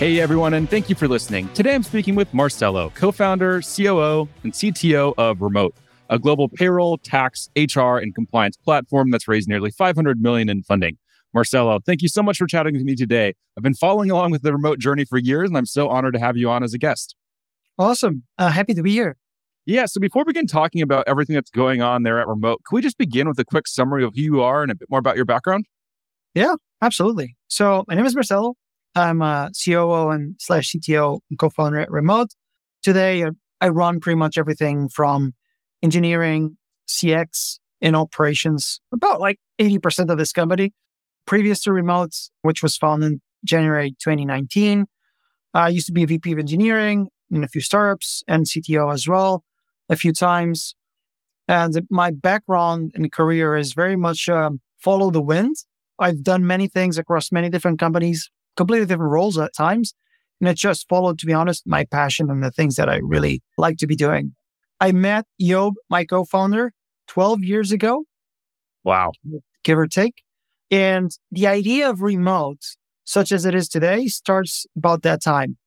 Hey everyone, and thank you for listening. Today I'm speaking with Marcelo, co founder, COO, and CTO of Remote, a global payroll, tax, HR, and compliance platform that's raised nearly 500 million in funding. Marcelo, thank you so much for chatting with me today. I've been following along with the remote journey for years, and I'm so honored to have you on as a guest. Awesome. Uh, happy to be here. Yeah. So before we begin talking about everything that's going on there at Remote, can we just begin with a quick summary of who you are and a bit more about your background? Yeah, absolutely. So my name is Marcelo. I'm a COO and slash CTO and co-founder at Remote. Today, I run pretty much everything from engineering, CX, and operations, about like 80% of this company. Previous to Remote, which was founded in January 2019, I used to be a VP of engineering in a few startups and CTO as well, a few times. And my background and career is very much um, follow the wind. I've done many things across many different companies, completely different roles at times. And it just followed, to be honest, my passion and the things that I really like to be doing. I met Job, my co founder, 12 years ago. Wow. Give or take. And the idea of remote, such as it is today, starts about that time.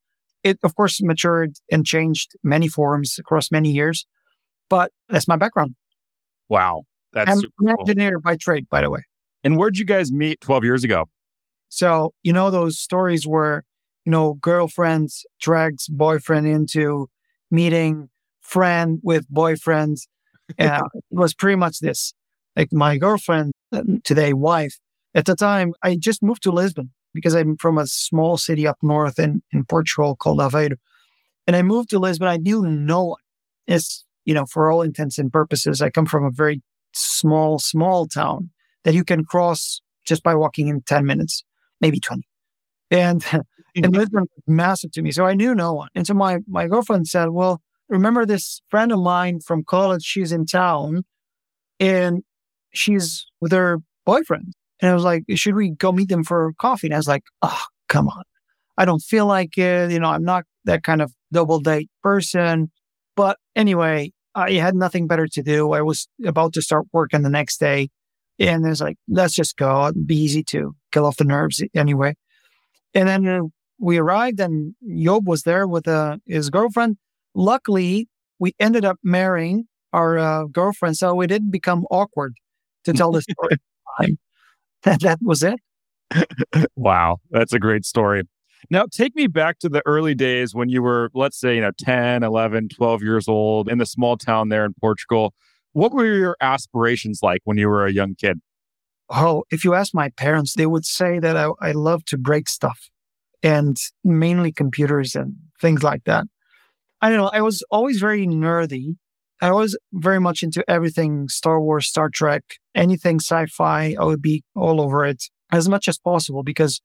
It, of course, matured and changed many forms across many years, but that's my background. Wow. That's I'm an cool. engineer by trade, by the way. And where'd you guys meet 12 years ago? So, you know, those stories where, you know, girlfriends drags boyfriend into meeting friend with boyfriend. Yeah, it was pretty much this. Like my girlfriend, uh, today wife, at the time, I just moved to Lisbon because I'm from a small city up north in, in Portugal called Aveiro. And I moved to Lisbon. I knew no one. It's, you know, for all intents and purposes, I come from a very small, small town that you can cross just by walking in 10 minutes maybe 20. And, and mm-hmm. Lisbon was massive to me. So I knew no one. And so my, my girlfriend said, well, remember this friend of mine from college? She's in town and she's with her boyfriend. And I was like, should we go meet them for coffee? And I was like, oh, come on. I don't feel like it. You know, I'm not that kind of double date person. But anyway, I had nothing better to do. I was about to start working the next day. And it's like, let's just go. It'd be easy to kill off the nerves anyway. And then we arrived and Job was there with uh, his girlfriend. Luckily, we ended up marrying our uh, girlfriend. So it didn't become awkward to tell the story. that, that was it. wow. That's a great story. Now, take me back to the early days when you were, let's say, you know, 10, 11, 12 years old in the small town there in Portugal. What were your aspirations like when you were a young kid? Oh, if you ask my parents, they would say that I, I love to break stuff and mainly computers and things like that. I don't know. I was always very nerdy. I was very much into everything Star Wars, Star Trek, anything sci fi. I would be all over it as much as possible because,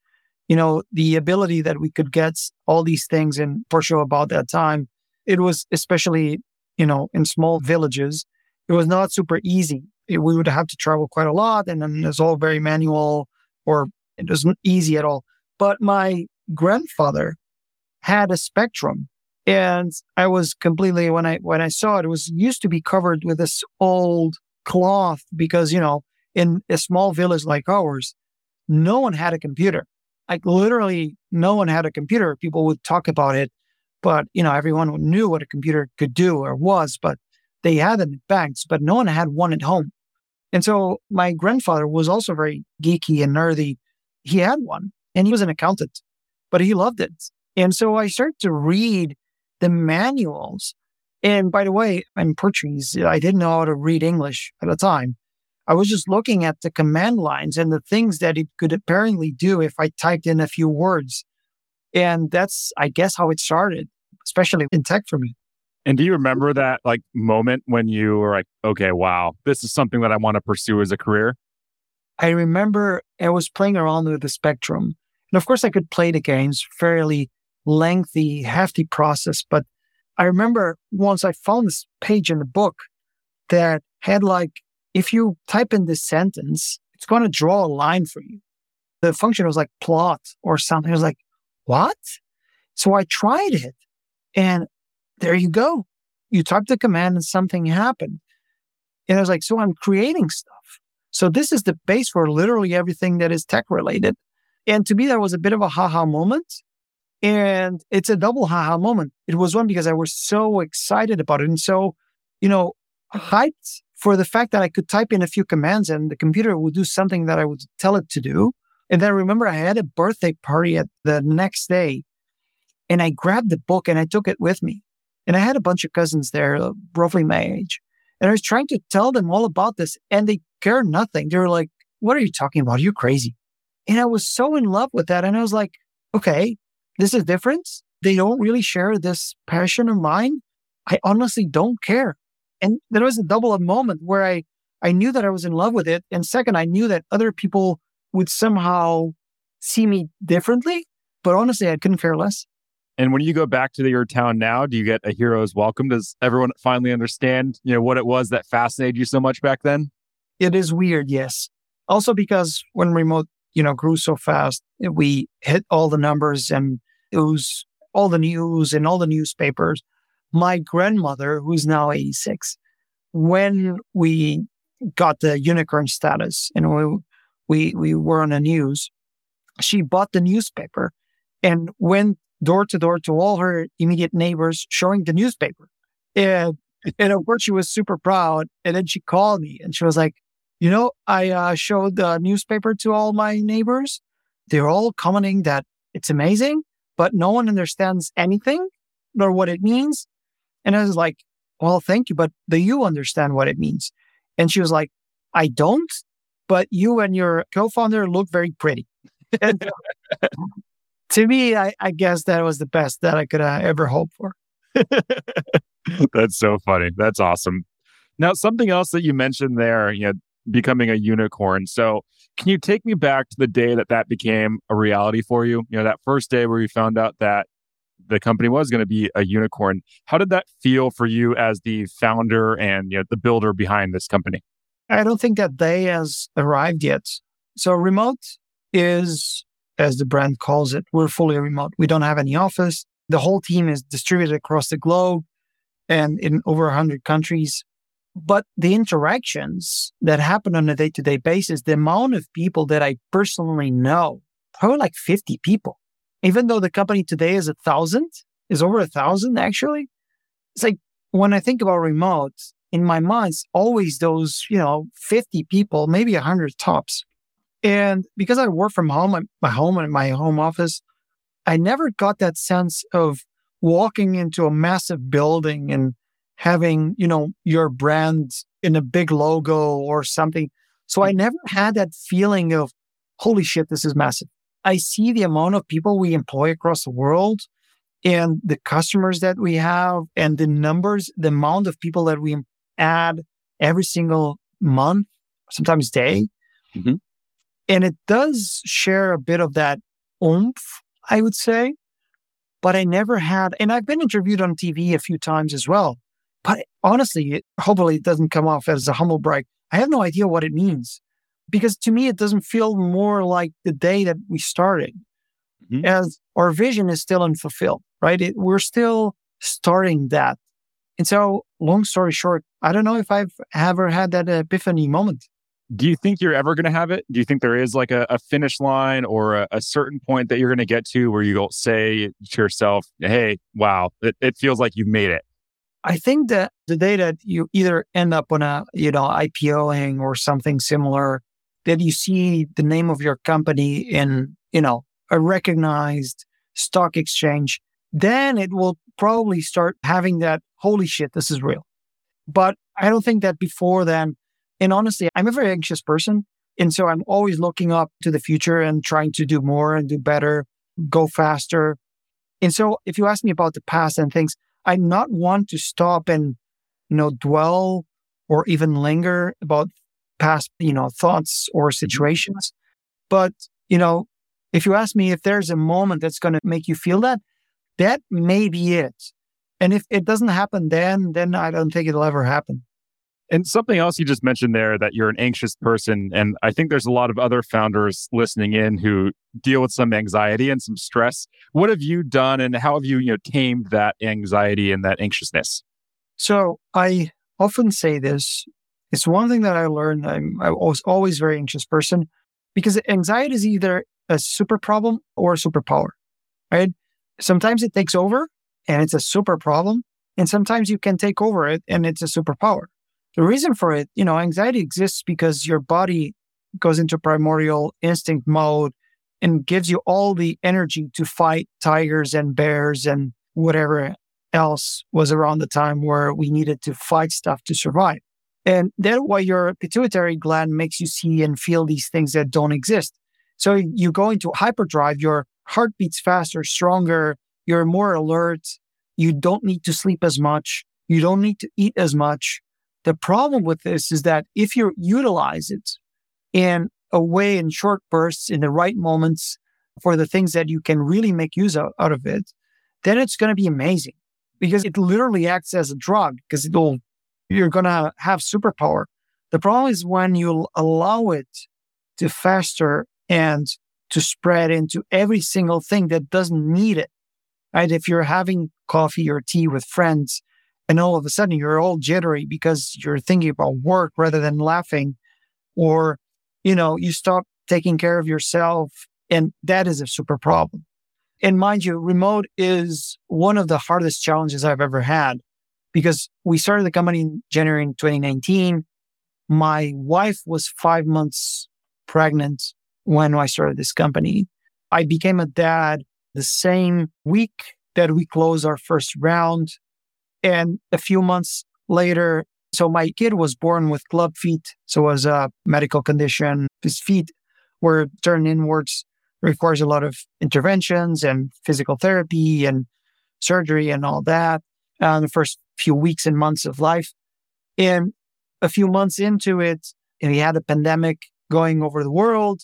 you know, the ability that we could get all these things in Portugal about that time, it was especially, you know, in small villages it was not super easy. We would have to travel quite a lot, and then it's all very manual, or it wasn't easy at all. But my grandfather had a Spectrum, and I was completely when I when I saw it, it was used to be covered with this old cloth because you know in a small village like ours, no one had a computer. Like literally, no one had a computer. People would talk about it, but you know everyone knew what a computer could do or was, but they had it at banks, but no one had one at home. And so my grandfather was also very geeky and nerdy. He had one and he was an accountant, but he loved it. And so I started to read the manuals. And by the way, I'm Portuguese. I didn't know how to read English at the time. I was just looking at the command lines and the things that it could apparently do if I typed in a few words. And that's, I guess, how it started, especially in tech for me. And do you remember that like moment when you were like, okay, wow, this is something that I want to pursue as a career? I remember I was playing around with the Spectrum. And of course, I could play the games fairly lengthy, hefty process. But I remember once I found this page in the book that had like, if you type in this sentence, it's going to draw a line for you. The function was like plot or something. I was like, what? So I tried it and there you go. You type the command and something happened. And I was like, so I'm creating stuff. So this is the base for literally everything that is tech related. And to me, that was a bit of a haha moment. And it's a double haha moment. It was one because I was so excited about it and so, you know, hyped for the fact that I could type in a few commands and the computer would do something that I would tell it to do. And then I remember I had a birthday party at the next day and I grabbed the book and I took it with me. And I had a bunch of cousins there, uh, roughly my age. And I was trying to tell them all about this and they care nothing. They were like, what are you talking about? You're crazy. And I was so in love with that. And I was like, okay, this is different. They don't really share this passion of mine. I honestly don't care. And there was a double moment where I, I knew that I was in love with it. And second, I knew that other people would somehow see me differently. But honestly, I couldn't care less. And when you go back to your town now, do you get a hero's welcome? Does everyone finally understand, you know, what it was that fascinated you so much back then? It is weird, yes. Also because when remote, you know, grew so fast, we hit all the numbers and it was all the news and all the newspapers. My grandmother, who's now 86, when we got the unicorn status and we we we were on the news, she bought the newspaper and went door to door to all her immediate neighbors showing the newspaper. And, and of course, she was super proud. And then she called me and she was like, you know, I uh, showed the newspaper to all my neighbors. They're all commenting that it's amazing, but no one understands anything nor what it means. And I was like, well, thank you, but do you understand what it means? And she was like, I don't, but you and your co-founder look very pretty. and, to me, I, I, guess that was the best that I could uh, ever hope for. That's so funny. That's awesome. Now, something else that you mentioned there, you know, becoming a unicorn. So, can you take me back to the day that that became a reality for you? You know, that first day where you found out that the company was going to be a unicorn. How did that feel for you as the founder and you know, the builder behind this company? I don't think that day has arrived yet. So, remote is as the brand calls it. We're fully remote. We don't have any office. The whole team is distributed across the globe and in over 100 countries. But the interactions that happen on a day to day basis, the amount of people that I personally know, probably like 50 people, even though the company today is a thousand, is over a thousand actually. It's like when I think about remote, in my mind, it's always those, you know, 50 people, maybe 100 tops. And because I work from home, my home and my home office, I never got that sense of walking into a massive building and having, you know, your brand in a big logo or something. So I never had that feeling of, holy shit, this is massive. I see the amount of people we employ across the world and the customers that we have and the numbers, the amount of people that we add every single month, sometimes day. Mm-hmm. And it does share a bit of that oomph, I would say. But I never had, and I've been interviewed on TV a few times as well. But honestly, it, hopefully it doesn't come off as a humble brag. I have no idea what it means because to me, it doesn't feel more like the day that we started mm-hmm. as our vision is still unfulfilled, right? It, we're still starting that. And so long story short, I don't know if I've ever had that epiphany moment. Do you think you're ever going to have it? Do you think there is like a, a finish line or a, a, certain point that you're going to get to where you go say to yourself, hey, wow, it, it feels like you've made it? I think that the day that you either end up on a, you know, IPOing or something similar, that you see the name of your company in, you know, a recognized stock exchange, then it will probably start having that, holy shit, this is real. But I don't think that before then, and honestly, I'm a very anxious person. And so I'm always looking up to the future and trying to do more and do better, go faster. And so if you ask me about the past and things, I not want to stop and, you know, dwell or even linger about past, you know, thoughts or mm-hmm. situations. But, you know, if you ask me if there's a moment that's going to make you feel that, that may be it. And if it doesn't happen then, then I don't think it'll ever happen. And something else you just mentioned there that you're an anxious person. And I think there's a lot of other founders listening in who deal with some anxiety and some stress. What have you done and how have you, you know, tamed that anxiety and that anxiousness? So I often say this. It's one thing that I learned. I'm, I was always very anxious person because anxiety is either a super problem or a superpower, right? Sometimes it takes over and it's a super problem. And sometimes you can take over it and it's a superpower. The reason for it, you know, anxiety exists because your body goes into primordial instinct mode and gives you all the energy to fight tigers and bears and whatever else was around the time where we needed to fight stuff to survive. And that's why your pituitary gland makes you see and feel these things that don't exist. So you go into hyperdrive, your heart beats faster, stronger, you're more alert, you don't need to sleep as much, you don't need to eat as much, the problem with this is that if you utilize it in a way in short bursts in the right moments for the things that you can really make use of, out of it, then it's going to be amazing because it literally acts as a drug because it'll, you're going to have superpower. The problem is when you allow it to fester and to spread into every single thing that doesn't need it. Right. If you're having coffee or tea with friends and all of a sudden you're all jittery because you're thinking about work rather than laughing or you know you stop taking care of yourself and that is a super problem. And mind you remote is one of the hardest challenges i've ever had because we started the company in january in 2019 my wife was five months pregnant when i started this company. I became a dad the same week that we closed our first round and a few months later, so my kid was born with club feet. So it was a medical condition. His feet were turned inwards, requires a lot of interventions and physical therapy and surgery and all that. Uh, the first few weeks and months of life. And a few months into it, and we had a pandemic going over the world.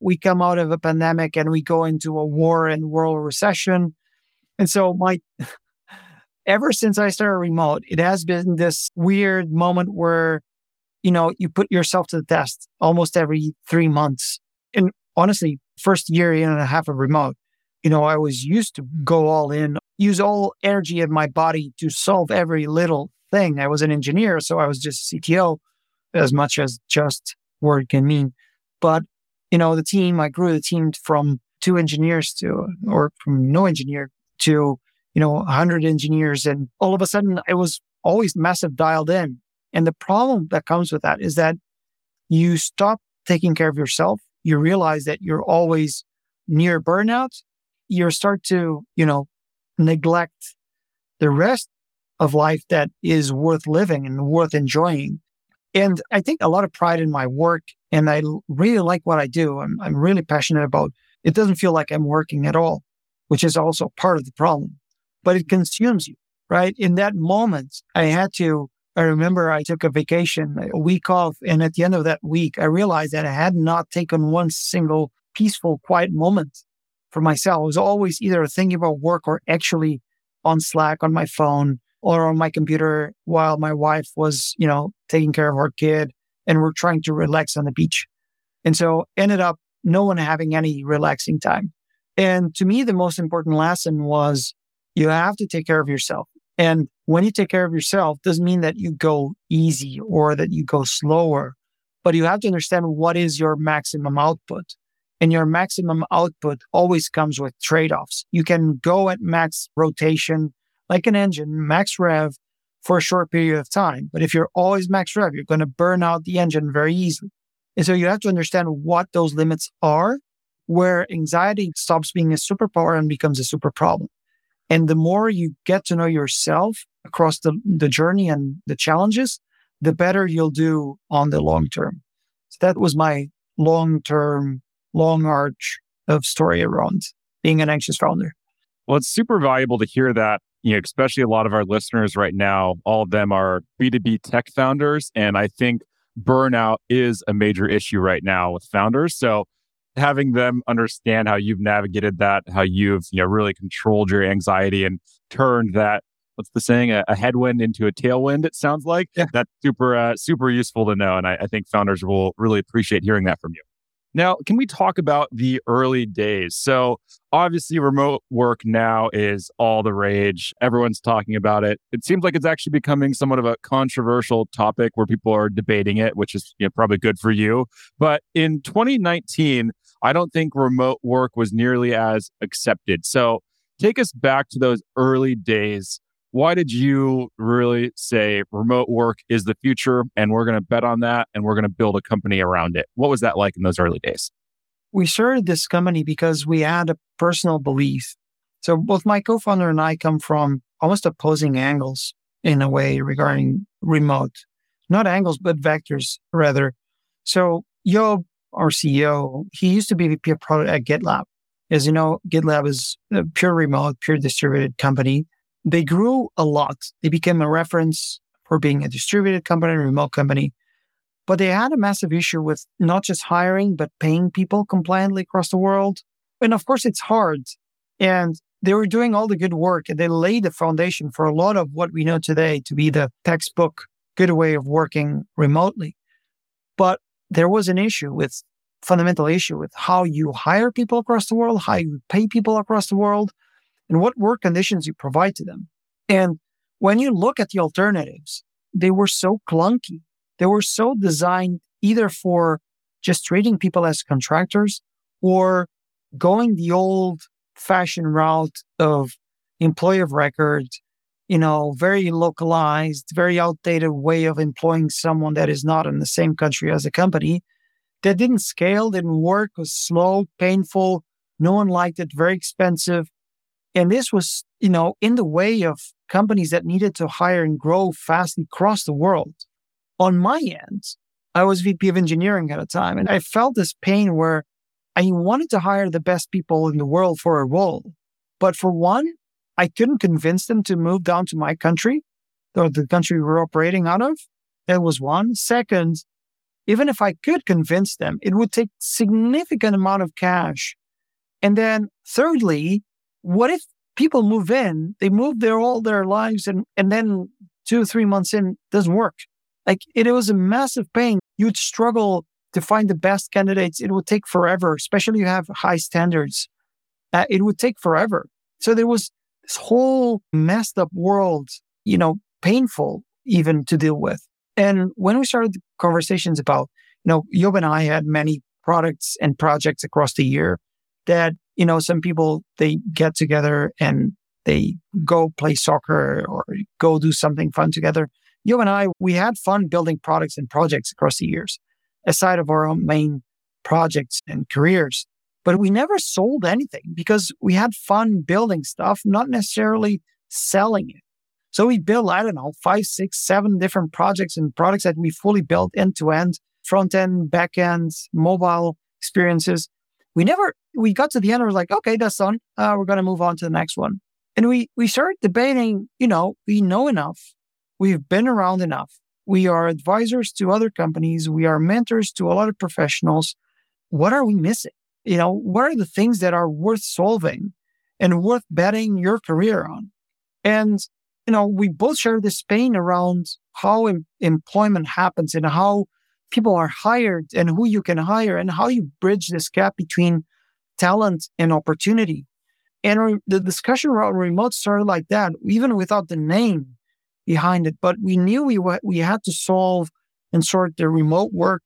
We come out of a pandemic and we go into a war and world recession. And so my ever since I started remote, it has been this weird moment where, you know, you put yourself to the test almost every three months. And honestly, first year, and a half of remote, you know, I was used to go all in, use all energy of my body to solve every little thing. I was an engineer, so I was just CTO as much as just word can mean. But, you know, the team, I grew the team from two engineers to, or from no engineer to you know, 100 engineers. And all of a sudden, it was always massive dialed in. And the problem that comes with that is that you stop taking care of yourself. You realize that you're always near burnout. You start to, you know, neglect the rest of life that is worth living and worth enjoying. And I take a lot of pride in my work and I really like what I do. I'm, I'm really passionate about it. Doesn't feel like I'm working at all, which is also part of the problem but it consumes you, right? In that moment, I had to, I remember I took a vacation, a week off. And at the end of that week, I realized that I had not taken one single peaceful, quiet moment for myself. I was always either thinking about work or actually on Slack on my phone or on my computer while my wife was, you know, taking care of her kid and we're trying to relax on the beach. And so ended up no one having any relaxing time. And to me, the most important lesson was you have to take care of yourself. And when you take care of yourself, doesn't mean that you go easy or that you go slower, but you have to understand what is your maximum output. And your maximum output always comes with trade offs. You can go at max rotation like an engine, max rev for a short period of time. But if you're always max rev, you're going to burn out the engine very easily. And so you have to understand what those limits are, where anxiety stops being a superpower and becomes a super problem. And the more you get to know yourself across the, the journey and the challenges, the better you'll do on the long term. So that was my long term, long arch of story around being an anxious founder. Well, it's super valuable to hear that, you know, especially a lot of our listeners right now, all of them are B2B tech founders. And I think burnout is a major issue right now with founders. So having them understand how you've navigated that, how you've, you know, really controlled your anxiety and turned that what's the saying? A, a, headwind into a tailwind it sounds like. Yeah. that's super uh, super useful to know and I, I, think founders will really appreciate hearing that from you. Now can we talk about the early days? So obviously remote work now is all the rage. Everyone's talking about it. It seems like it's actually becoming somewhat of a controversial topic where people are debating it which is you know, probably good for you. But in 2019 i don't think remote work was nearly as accepted so take us back to those early days why did you really say remote work is the future and we're going to bet on that and we're going to build a company around it? What was that like in those early days? We started this company because we had a personal belief. So both my co-founder and I come from almost opposing angles in a way regarding remote, not angles, but vectors rather. So Job, our CEO, he used to be VP of product at GitLab. As you know, GitLab is a pure remote, pure distributed company they grew a lot. They became a reference for being a distributed company, a remote company. But they had a massive issue with not just hiring, but paying people compliantly across the world. And of course, it's hard. And they were doing all the good work and they laid the foundation for a lot of what we know today to be the textbook good way of working remotely. But there was an issue with fundamental issue with how you hire people across the world, how you pay people across the world, and what work conditions you provide to them. And when you look at the alternatives, they were so clunky. They were so designed either for just treating people as contractors or going the old fashioned route of employee of record, you know, very localized, very outdated way of employing someone that is not in the same country as the company that didn't scale, didn't work, was slow, painful. No one liked it, very expensive. And this was, you know, in the way of companies that needed to hire and grow fast across the world. On my end, I was VP of engineering at a time and I felt this pain where I wanted to hire the best people in the world for a role. But for one, I couldn't convince them to move down to my country or the country we were operating out of. That was one. Second, even if I could convince them, it would take significant amount of cash. And then thirdly, what if people move in, they move there all their lives and, and then two, three months in doesn't work. Like it, was a massive pain. You'd struggle to find the best candidates. It would take forever, especially you have high standards. Uh, it would take forever. So there was this whole messed up world, you know, painful even to deal with. And when we started conversations about, you know, Job and I had many products and projects across the year that you know, some people, they get together and they go play soccer or go do something fun together. You and I, we had fun building products and projects across the years, aside of our own main projects and careers. But we never sold anything because we had fun building stuff, not necessarily selling it. So we built, I don't know, five, six, seven different projects and products that we fully built end to end, front end, back end, mobile experiences we never we got to the end and was like, okay, that's done. Uh, we're going to move on to the next one. And we we started debating. You know, we know enough. We've been around enough. We are advisors to other companies. We are mentors to a lot of professionals. What are we missing? You know, what are the things that are worth solving and worth betting your career on? And you know, we both share this pain around how em- employment happens and how people are hired and who you can hire and how you bridge this gap between talent and opportunity. And re- the discussion around remote started like that, even without the name behind it. But we knew we, w- we had to solve and sort the remote work.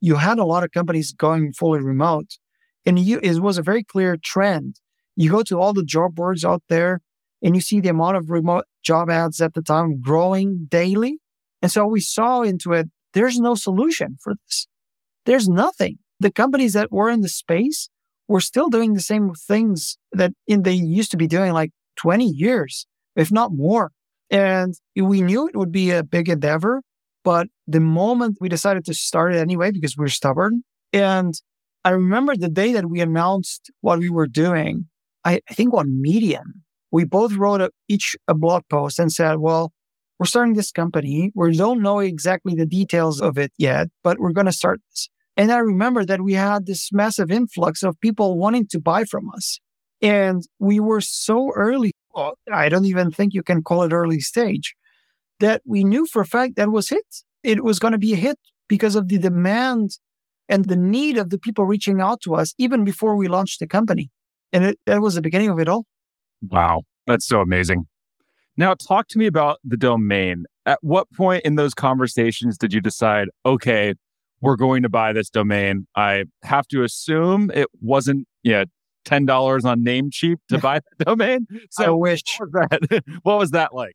You had a lot of companies going fully remote. And you, it was a very clear trend. You go to all the job boards out there and you see the amount of remote job ads at the time growing daily. And so we saw into it there's no solution for this. There's nothing. The companies that were in the space were still doing the same things that in, they used to be doing like 20 years, if not more. And we knew it would be a big endeavor. But the moment we decided to start it anyway, because we we're stubborn, and I remember the day that we announced what we were doing, I, I think on Medium, we both wrote a, each a blog post and said, well, we're starting this company. We don't know exactly the details of it yet, but we're going to start this. And I remember that we had this massive influx of people wanting to buy from us. And we were so early, I don't even think you can call it early stage, that we knew for a fact that was hit. It was going to be a hit because of the demand and the need of the people reaching out to us even before we launched the company. And it, that was the beginning of it all. Wow. That's so amazing. Now, talk to me about the domain. At what point in those conversations did you decide, okay, we're going to buy this domain? I have to assume it wasn't, yeah, ten dollars on Namecheap to buy the domain. So I wish. What was that, what was that like?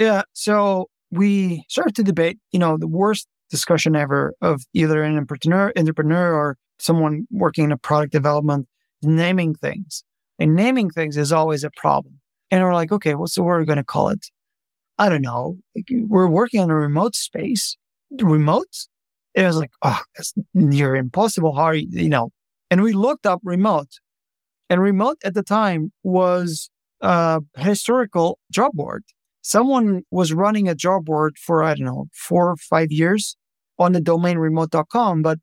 Yeah. So we started to debate, you know, the worst discussion ever of either an entrepreneur, entrepreneur or someone working in a product development, naming things. And naming things is always a problem. And we're like, okay, what's the word we're going to call it? I don't know. Like, we're working on a remote space. Remote? It was like, oh, that's near impossible. How you, you know? And we looked up remote. And remote at the time was a historical job board. Someone was running a job board for, I don't know, four or five years on the domain remote.com, but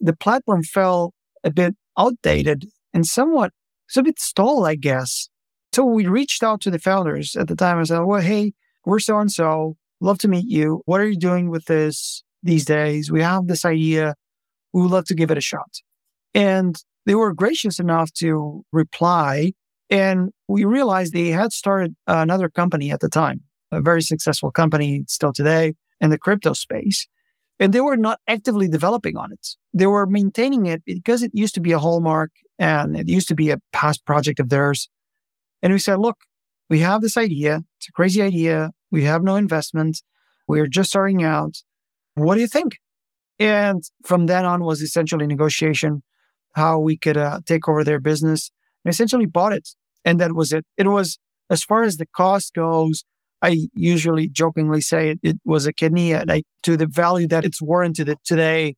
the platform fell a bit outdated and somewhat, it's a bit stalled, I guess. So we reached out to the founders at the time and said, well, hey, we're so and so. Love to meet you. What are you doing with this these days? We have this idea. We would love to give it a shot. And they were gracious enough to reply. And we realized they had started another company at the time, a very successful company still today in the crypto space. And they were not actively developing on it. They were maintaining it because it used to be a hallmark and it used to be a past project of theirs. And we said, look, we have this idea. It's a crazy idea. We have no investment. We're just starting out. What do you think? And from then on was essentially negotiation, how we could uh, take over their business and essentially bought it. And that was it. It was, as far as the cost goes, I usually jokingly say it, it was a kidney. And I, to the value that it's warranted today,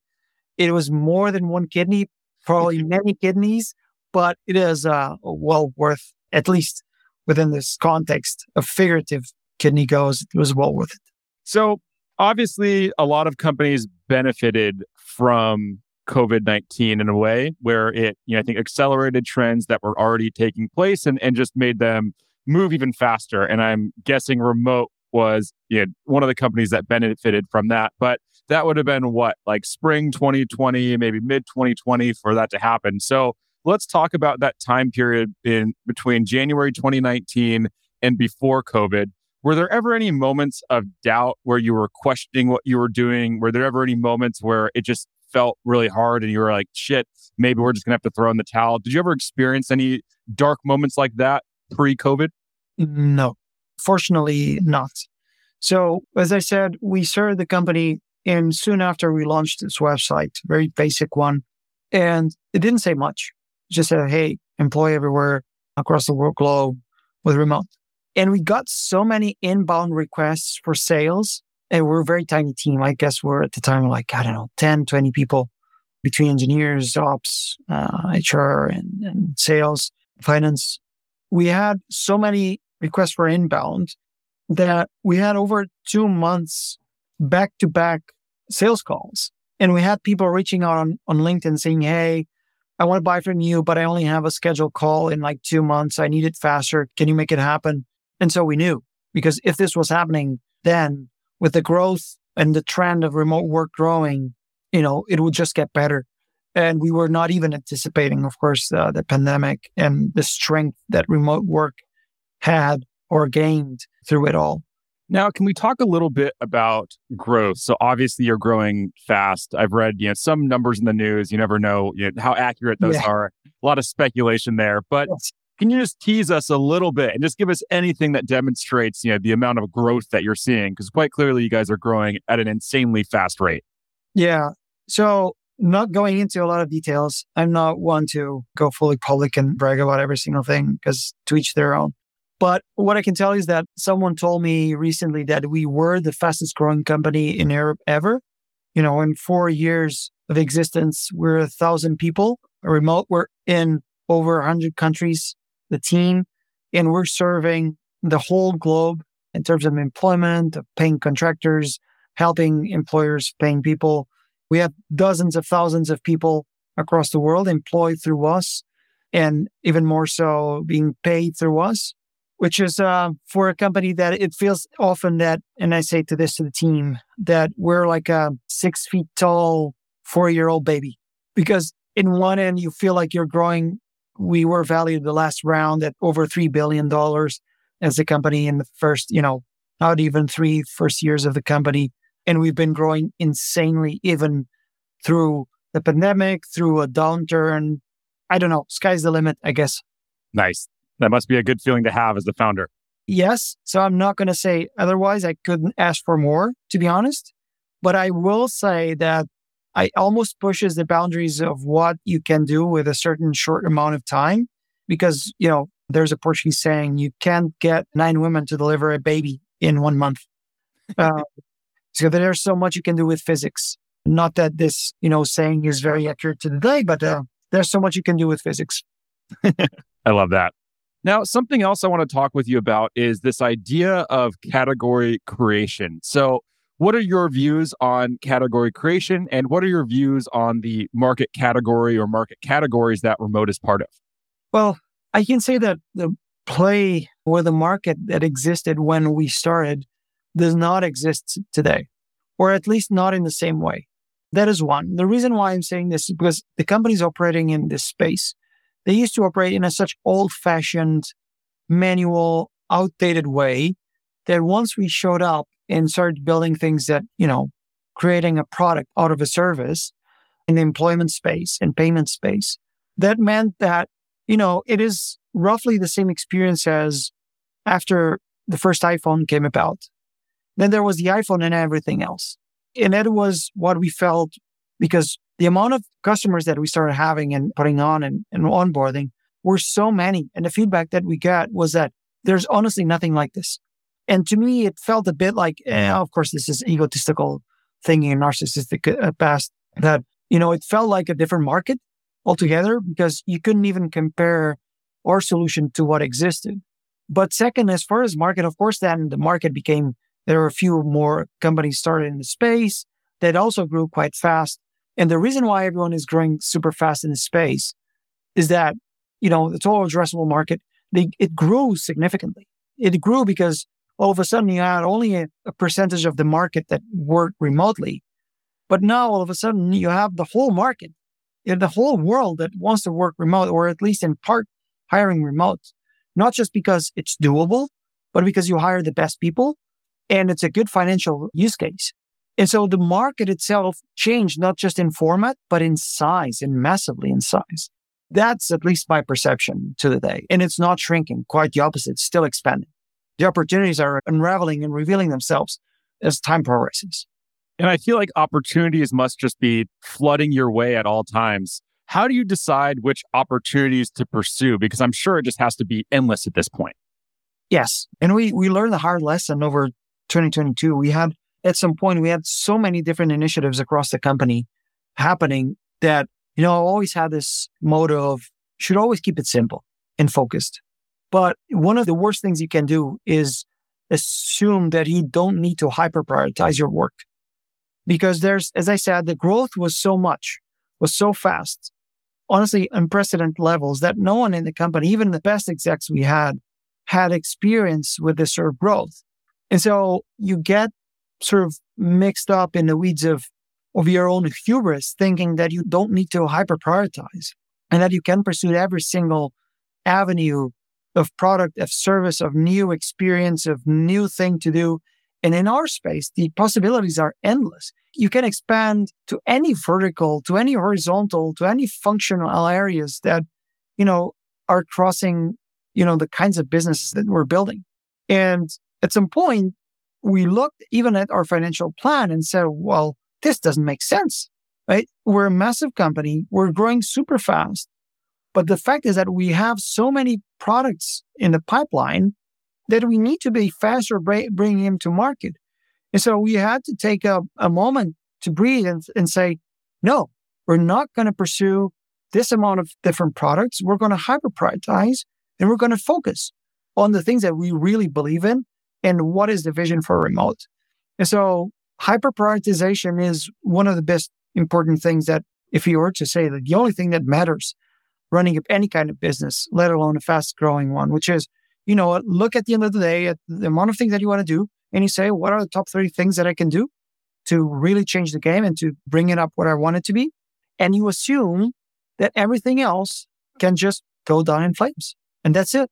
it was more than one kidney, probably many kidneys, but it is uh, well worth at least within this context of figurative kidney goes, it was well worth it. So obviously, a lot of companies benefited from COVID 19 in a way where it, you know, I think accelerated trends that were already taking place and, and just made them move even faster. And I'm guessing remote was you know, one of the companies that benefited from that. But that would have been what, like spring 2020, maybe mid 2020 for that to happen. So let's talk about that time period in between January 2019 and before COVID. Were there ever any moments of doubt where you were questioning what you were doing? Were there ever any moments where it just felt really hard and you were like, shit, maybe we're just going to have to throw in the towel? Did you ever experience any dark moments like that pre COVID? No, fortunately not. So, as I said, we started the company and soon after we launched this website, very basic one. And it didn't say much it just said, hey, employ everywhere across the world globe with remote. And we got so many inbound requests for sales. And we're a very tiny team. I guess we're at the time like, I don't know, 10, 20 people between engineers, ops, uh, HR, and, and sales, finance. We had so many requests for inbound that we had over two months back to back sales calls. And we had people reaching out on, on LinkedIn saying, Hey, I want to buy from you, but I only have a scheduled call in like two months. I need it faster. Can you make it happen? And so we knew because if this was happening then with the growth and the trend of remote work growing, you know, it would just get better. And we were not even anticipating, of course, uh, the pandemic and the strength that remote work had or gained through it all. Now, can we talk a little bit about growth? So obviously you're growing fast. I've read, you know, some numbers in the news. You never know, you know how accurate those yeah. are. A lot of speculation there, but yes. Can you just tease us a little bit and just give us anything that demonstrates, you know, the amount of growth that you're seeing? Because quite clearly you guys are growing at an insanely fast rate. Yeah. So not going into a lot of details. I'm not one to go fully public and brag about every single thing because to each their own. But what I can tell you is that someone told me recently that we were the fastest growing company in Europe ever. You know, in four years of existence, we're a thousand people remote. We're in over 100 countries, the team, and we're serving the whole globe in terms of employment, of paying contractors, helping employers, paying people. We have dozens of thousands of people across the world employed through us and even more so being paid through us, which is uh, for a company that it feels often that, and I say to this to the team, that we're like a six feet tall, four year old baby. Because in one end, you feel like you're growing. We were valued the last round at over $3 billion as a company in the first, you know, not even three first years of the company. And we've been growing insanely, even through the pandemic, through a downturn. I don't know, sky's the limit, I guess. Nice. That must be a good feeling to have as the founder. Yes. So I'm not going to say otherwise. I couldn't ask for more, to be honest. But I will say that I almost pushes the boundaries of what you can do with a certain short amount of time because, you know, there's a Portuguese saying you can't get nine women to deliver a baby in one month. Uh, so there's so much you can do with physics. Not that this, you know, saying is very accurate to the day, but uh, there's so much you can do with physics. I love that. Now, something else I want to talk with you about is this idea of category creation. So, what are your views on category creation and what are your views on the market category or market categories that remote is part of? Well, I can say that the play or the market that existed when we started does not exist today, or at least not in the same way. That is one. The reason why I'm saying this is because the companies operating in this space, they used to operate in a such old fashioned, manual, outdated way that once we showed up and started building things that, you know, creating a product out of a service in the employment space and payment space, that meant that, you know, it is roughly the same experience as after the first iPhone came about. Then there was the iPhone and everything else. And that was what we felt because the amount of customers that we started having and putting on and, and onboarding were so many. And the feedback that we got was that there's honestly nothing like this. And to me, it felt a bit like, eh, of course, this is egotistical thinking and narcissistic uh, past that, you know, it felt like a different market altogether because you couldn't even compare our solution to what existed. But second, as far as market, of course, then the market became there are a few more companies started in the space that also grew quite fast. And the reason why everyone is growing super fast in the space is that, you know, the total addressable market, they, it grew significantly. It grew because all of a sudden you had only a, a percentage of the market that worked remotely. But now all of a sudden you have the whole market, the whole world that wants to work remote, or at least in part hiring remote, not just because it's doable, but because you hire the best people and it's a good financial use case. And so the market itself changed not just in format, but in size and massively in size. That's at least my perception to the day. And it's not shrinking, quite the opposite, still expanding. The opportunities are unraveling and revealing themselves as time progresses. And I feel like opportunities must just be flooding your way at all times. How do you decide which opportunities to pursue? Because I'm sure it just has to be endless at this point. Yes. And we, we learned the hard lesson over 2022, we had at some point, we had so many different initiatives across the company happening that, you know, I always had this motto of should always keep it simple and focused. But one of the worst things you can do is assume that you don't need to hyper prioritize your work. Because there's, as I said, the growth was so much, was so fast, honestly, unprecedented levels that no one in the company, even the best execs we had, had experience with this sort of growth. And so you get sort of mixed up in the weeds of, of your own hubris, thinking that you don't need to hyper prioritize and that you can pursue every single avenue of product, of service, of new experience, of new thing to do. And in our space, the possibilities are endless. You can expand to any vertical, to any horizontal, to any functional areas that, you know, are crossing, you know, the kinds of businesses that we're building. And at some point, we looked even at our financial plan and said, well, this doesn't make sense, right? We're a massive company. We're growing super fast. But the fact is that we have so many products in the pipeline that we need to be faster bringing them to market. And so we had to take a, a moment to breathe and, and say, no, we're not going to pursue this amount of different products. We're going to hyper prioritize and we're going to focus on the things that we really believe in and what is the vision for remote. And so hyper prioritization is one of the best important things that if you were to say that the only thing that matters running any kind of business, let alone a fast growing one, which is, you know, look at the end of the day at the amount of things that you want to do and you say, what are the top three things that I can do to really change the game and to bring it up what I want it to be? And you assume that everything else can just go down in flames. And that's it.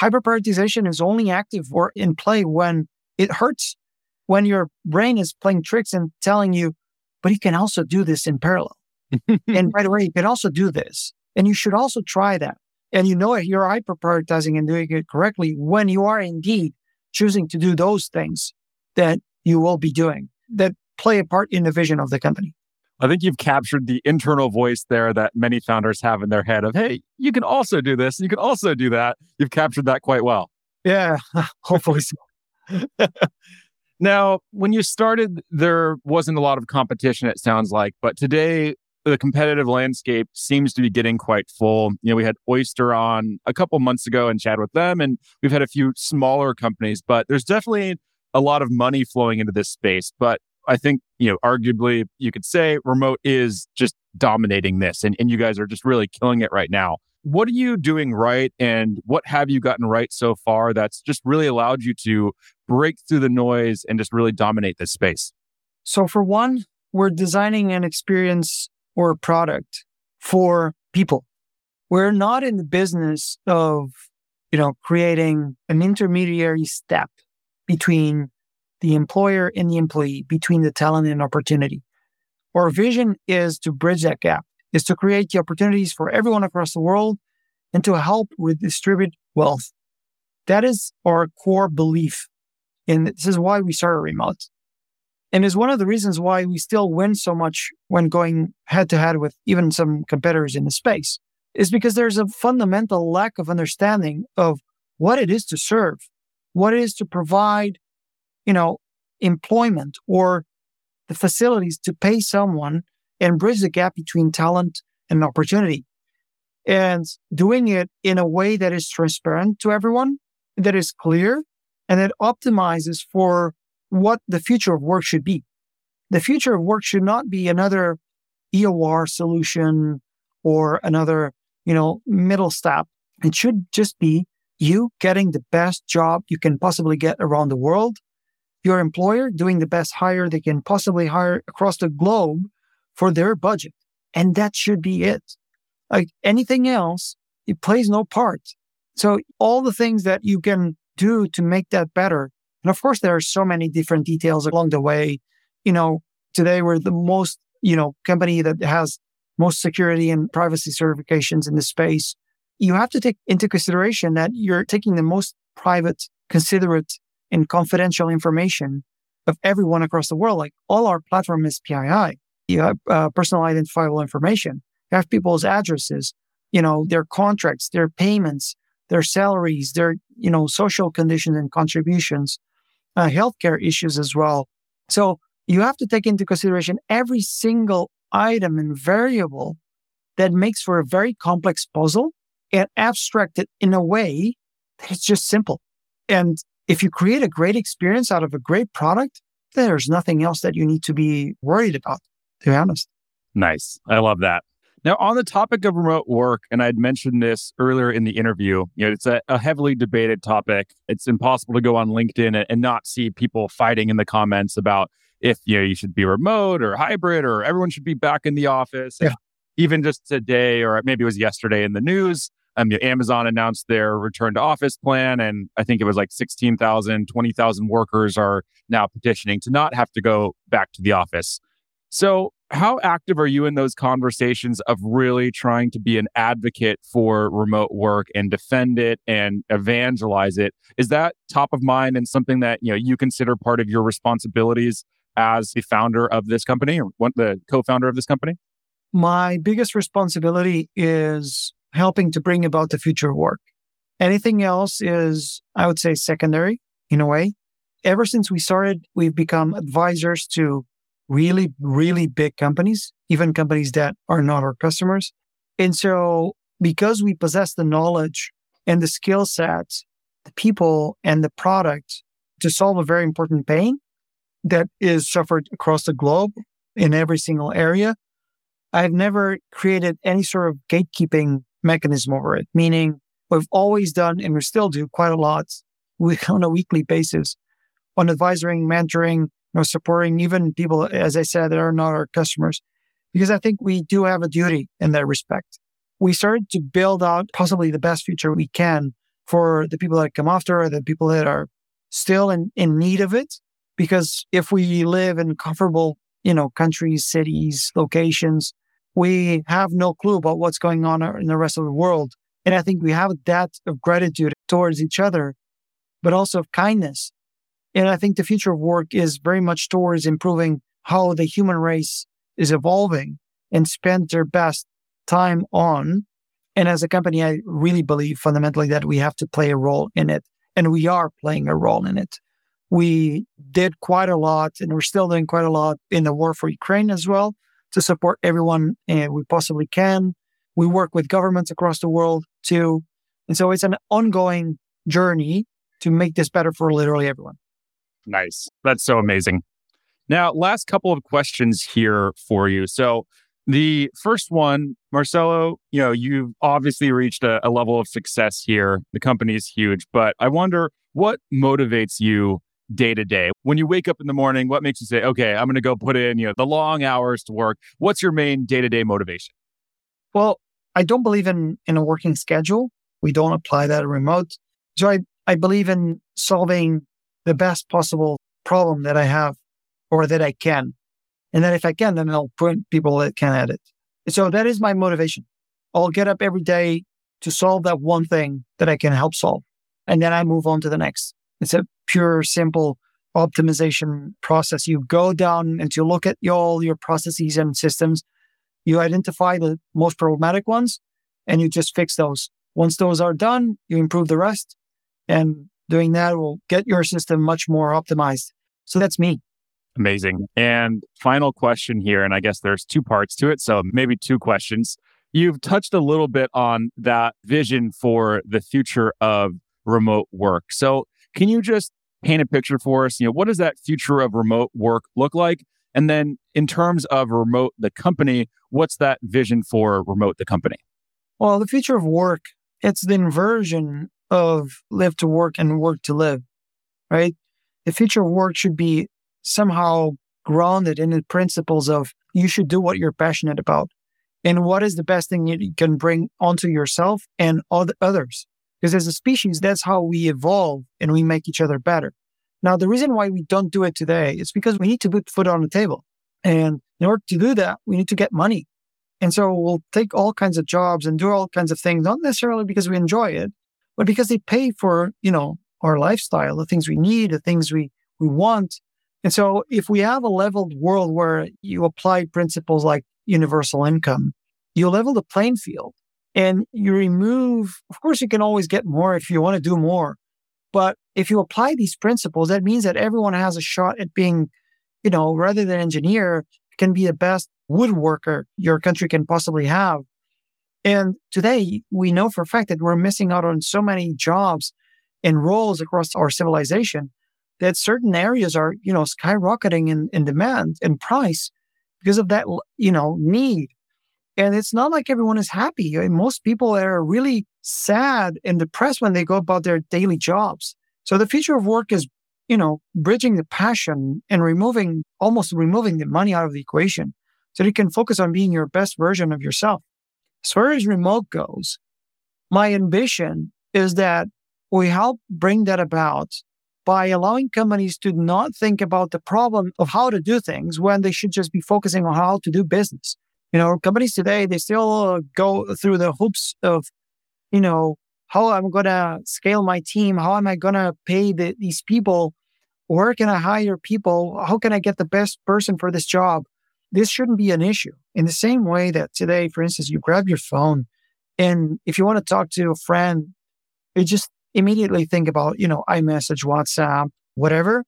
Hyperprioritization is only active or in play when it hurts, when your brain is playing tricks and telling you, but you can also do this in parallel. and by the way, you can also do this. And you should also try that. And you know you're hyperprioritizing and doing it correctly when you are indeed choosing to do those things that you will be doing that play a part in the vision of the company. I think you've captured the internal voice there that many founders have in their head of, hey, you can also do this, you can also do that. You've captured that quite well. Yeah, hopefully so. now, when you started, there wasn't a lot of competition, it sounds like, but today the competitive landscape seems to be getting quite full. You know, we had Oyster on a couple months ago and chat with them, and we've had a few smaller companies, but there's definitely a lot of money flowing into this space. But I think, you know, arguably you could say remote is just dominating this and, and you guys are just really killing it right now. What are you doing right and what have you gotten right so far that's just really allowed you to break through the noise and just really dominate this space? So for one, we're designing an experience or a product for people. We're not in the business of, you know, creating an intermediary step between the employer and the employee, between the talent and opportunity. Our vision is to bridge that gap, is to create the opportunities for everyone across the world and to help redistribute wealth. That is our core belief. And this is why we started remote. And is one of the reasons why we still win so much when going head to head with even some competitors in the space is because there's a fundamental lack of understanding of what it is to serve, what it is to provide you know, employment or the facilities to pay someone and bridge the gap between talent and opportunity. And doing it in a way that is transparent to everyone, that is clear, and that optimizes for what the future of work should be. The future of work should not be another EOR solution or another, you know, middle step. It should just be you getting the best job you can possibly get around the world your employer doing the best hire they can possibly hire across the globe for their budget. And that should be it. Like anything else, it plays no part. So all the things that you can do to make that better. And of course, there are so many different details along the way. You know, today we're the most, you know, company that has most security and privacy certifications in the space. You have to take into consideration that you're taking the most private, considerate and confidential information of everyone across the world. Like all our platform is PII. You have uh, personal identifiable information. You have people's addresses, you know, their contracts, their payments, their salaries, their, you know, social conditions and contributions, uh, healthcare issues as well. So you have to take into consideration every single item and variable that makes for a very complex puzzle and abstract it in a way that it's just simple. And if you create a great experience out of a great product, there's nothing else that you need to be worried about, to be honest. Nice. I love that. Now, on the topic of remote work, and I'd mentioned this earlier in the interview, you know, it's a, a heavily debated topic. It's impossible to go on LinkedIn and, and not see people fighting in the comments about if you know you should be remote or hybrid or everyone should be back in the office. Yeah. Even just today, or maybe it was yesterday in the news, um, you know, Amazon announced their return to office plan, and I think it was like 16,000, 20,000 workers are now petitioning to not have to go back to the office. So, how active are you in those conversations of really trying to be an advocate for remote work and defend it and evangelize it? Is that top of mind and something that you know you consider part of your responsibilities as the founder of this company or the co-founder of this company? My biggest responsibility is helping to bring about the future of work. Anything else is, I would say, secondary in a way. Ever since we started, we've become advisors to really, really big companies, even companies that are not our customers. And so because we possess the knowledge and the skill sets, the people and the product to solve a very important pain that is suffered across the globe, in every single area. I've never created any sort of gatekeeping mechanism over it, meaning we've always done and we still do quite a lot on a weekly basis on advising, mentoring, know, supporting even people, as I said, that are not our customers, because I think we do have a duty in that respect. We started to build out possibly the best future we can for the people that come after, the people that are still in, in need of it. Because if we live in comfortable, you know, countries, cities, locations, we have no clue about what's going on in the rest of the world. And I think we have debt of gratitude towards each other, but also of kindness. And I think the future of work is very much towards improving how the human race is evolving and spend their best time on. And as a company, I really believe fundamentally that we have to play a role in it. And we are playing a role in it. We did quite a lot, and we're still doing quite a lot in the war for Ukraine as well to support everyone uh, we possibly can. We work with governments across the world too. And so it's an ongoing journey to make this better for literally everyone. Nice. That's so amazing. Now, last couple of questions here for you. So, the first one, Marcelo, you know, you've obviously reached a, a level of success here. The company is huge, but I wonder what motivates you day to day? When you wake up in the morning, what makes you say, okay, I'm going to go put in, you know, the long hours to work? What's your main day to day motivation? Well, I don't believe in, in a working schedule. We don't apply that remote. So I, I believe in solving the best possible problem that I have or that I can. And then if I can, then I'll point people that can at it. So that is my motivation. I'll get up every day to solve that one thing that I can help solve. And then I move on to the next. It's a pure, simple optimization process. You go down and you look at all your processes and systems. You identify the most problematic ones and you just fix those. Once those are done, you improve the rest. And doing that will get your system much more optimized. So that's me. Amazing. And final question here, and I guess there's two parts to it. So maybe two questions. You've touched a little bit on that vision for the future of remote work. So can you just paint a picture for us? You know, what does that future of remote work look like? And then in terms of remote the company, what's that vision for remote the company? Well, the future of work, it's the inversion of live to work and work to live, right? The future of work should be somehow grounded in the principles of you should do what you're passionate about and what is the best thing you can bring onto yourself and others. Because as a species, that's how we evolve and we make each other better. Now, the reason why we don't do it today is because we need to put food on the table. And in order to do that, we need to get money. And so we'll take all kinds of jobs and do all kinds of things, not necessarily because we enjoy it, but because they pay for, you know, our lifestyle, the things we need, the things we, we want. And so if we have a leveled world where you apply principles like universal income, you level the playing field and you remove, of course, you can always get more if you want to do more. But if you apply these principles, that means that everyone has a shot at being, you know, rather than engineer, can be the best woodworker your country can possibly have. And today we know for a fact that we're missing out on so many jobs and roles across our civilization that certain areas are, you know, skyrocketing in, in demand and price because of that, you know, need. And it's not like everyone is happy. I mean, most people are really sad and depressed when they go about their daily jobs. So the future of work is, you know, bridging the passion and removing, almost removing the money out of the equation so you can focus on being your best version of yourself. As far as remote goes, my ambition is that we help bring that about by allowing companies to not think about the problem of how to do things when they should just be focusing on how to do business. You know, companies today, they still go through the hoops of, you know, how I'm going to scale my team. How am I going to pay the, these people? Where can I hire people? How can I get the best person for this job? This shouldn't be an issue. In the same way that today, for instance, you grab your phone and if you want to talk to a friend, you just immediately think about, you know, iMessage, WhatsApp, whatever.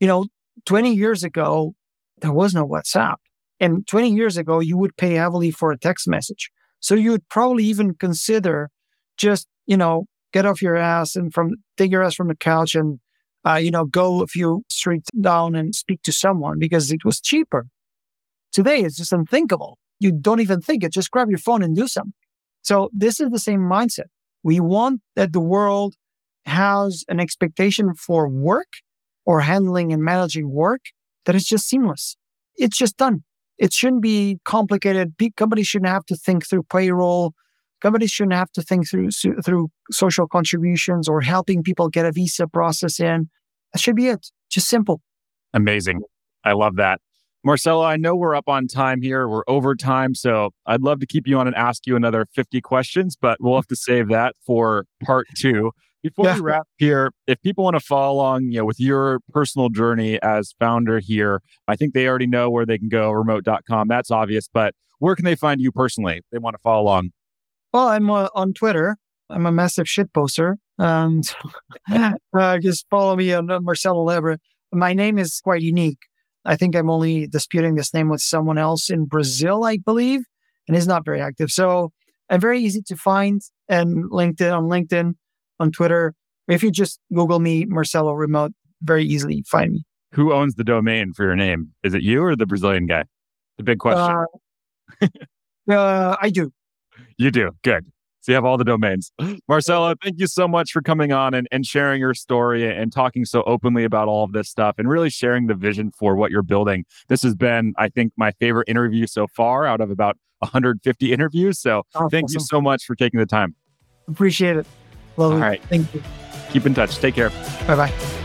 You know, 20 years ago, there was no WhatsApp. And 20 years ago, you would pay heavily for a text message. So you would probably even consider just, you know, get off your ass and from take your ass from the couch and, uh, you know, go a few streets down and speak to someone because it was cheaper. Today it's just unthinkable. You don't even think it. Just grab your phone and do something. So this is the same mindset. We want that the world has an expectation for work or handling and managing work that is just seamless. It's just done. It shouldn't be complicated. Companies shouldn't have to think through payroll. Companies shouldn't have to think through through social contributions or helping people get a visa process in. That should be it. Just simple. Amazing. I love that. Marcelo, I know we're up on time here. We're over time. So I'd love to keep you on and ask you another 50 questions, but we'll have to save that for part two. Before yeah. we wrap here, if people want to follow along, you know, with your personal journey as founder here, I think they already know where they can go, remote.com. That's obvious, but where can they find you personally? they want to follow along. Well, I'm uh, on Twitter. I'm a massive shit poster. Um, uh, just follow me on uh, Marcelo Lebre. My name is quite unique. I think I'm only disputing this name with someone else in Brazil, I believe, and is not very active. So I'm very easy to find and LinkedIn on LinkedIn on Twitter. If you just Google me, Marcelo Remote, very easily find me. Who owns the domain for your name? Is it you or the Brazilian guy? The big question. Uh, uh, I do. You do. Good. So you have all the domains. Marcelo, thank you so much for coming on and, and sharing your story and talking so openly about all of this stuff and really sharing the vision for what you're building. This has been, I think, my favorite interview so far out of about 150 interviews. So oh, thank you so much for taking the time. Appreciate it. Love All right. Thank you. Keep in touch. Take care. Bye bye.